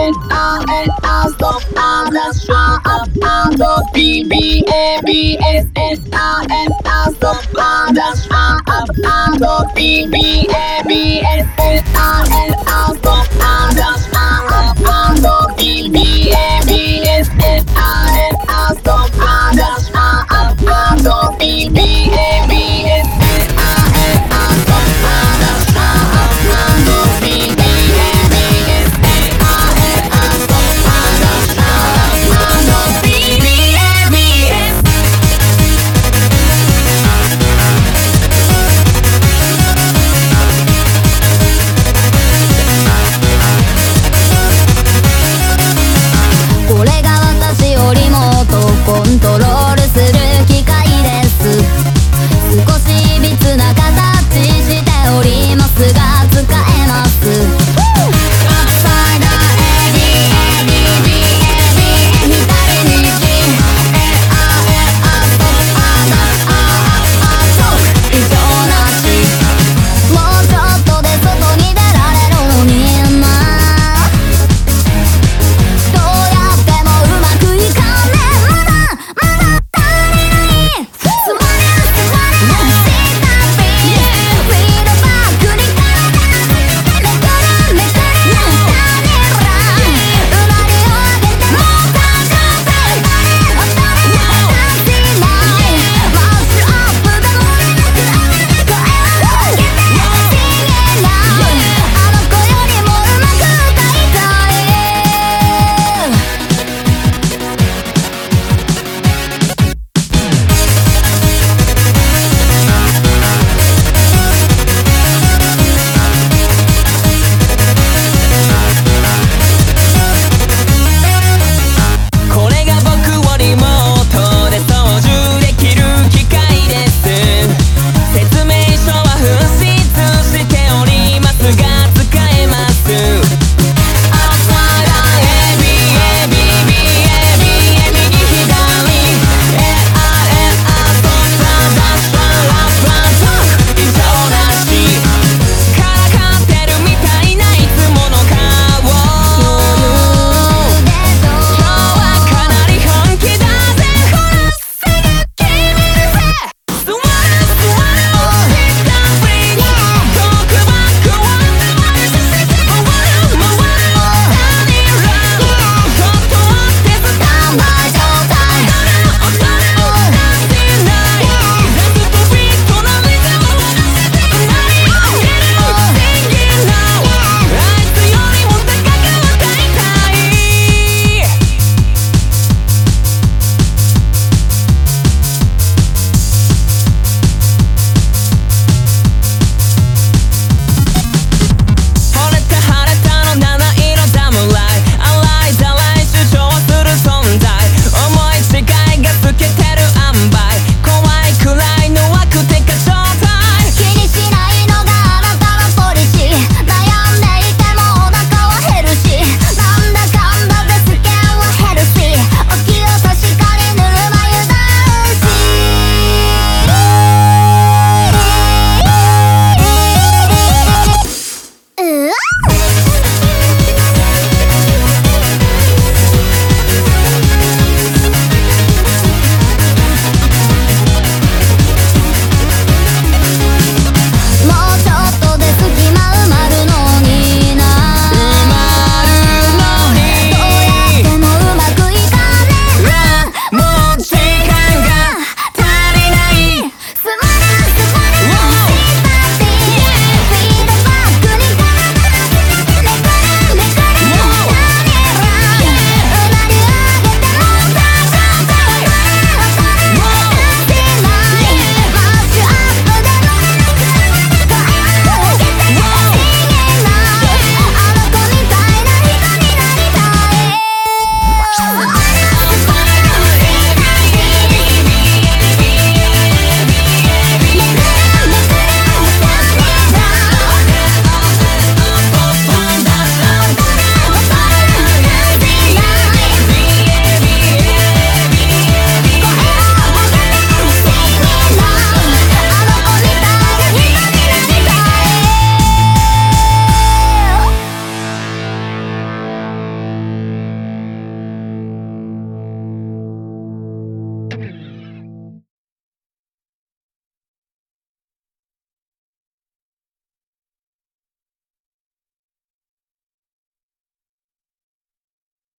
and and stop R that's up R dot B B A B S S R stop R that's up R dot B B A B S S R stop R that's up R dot B B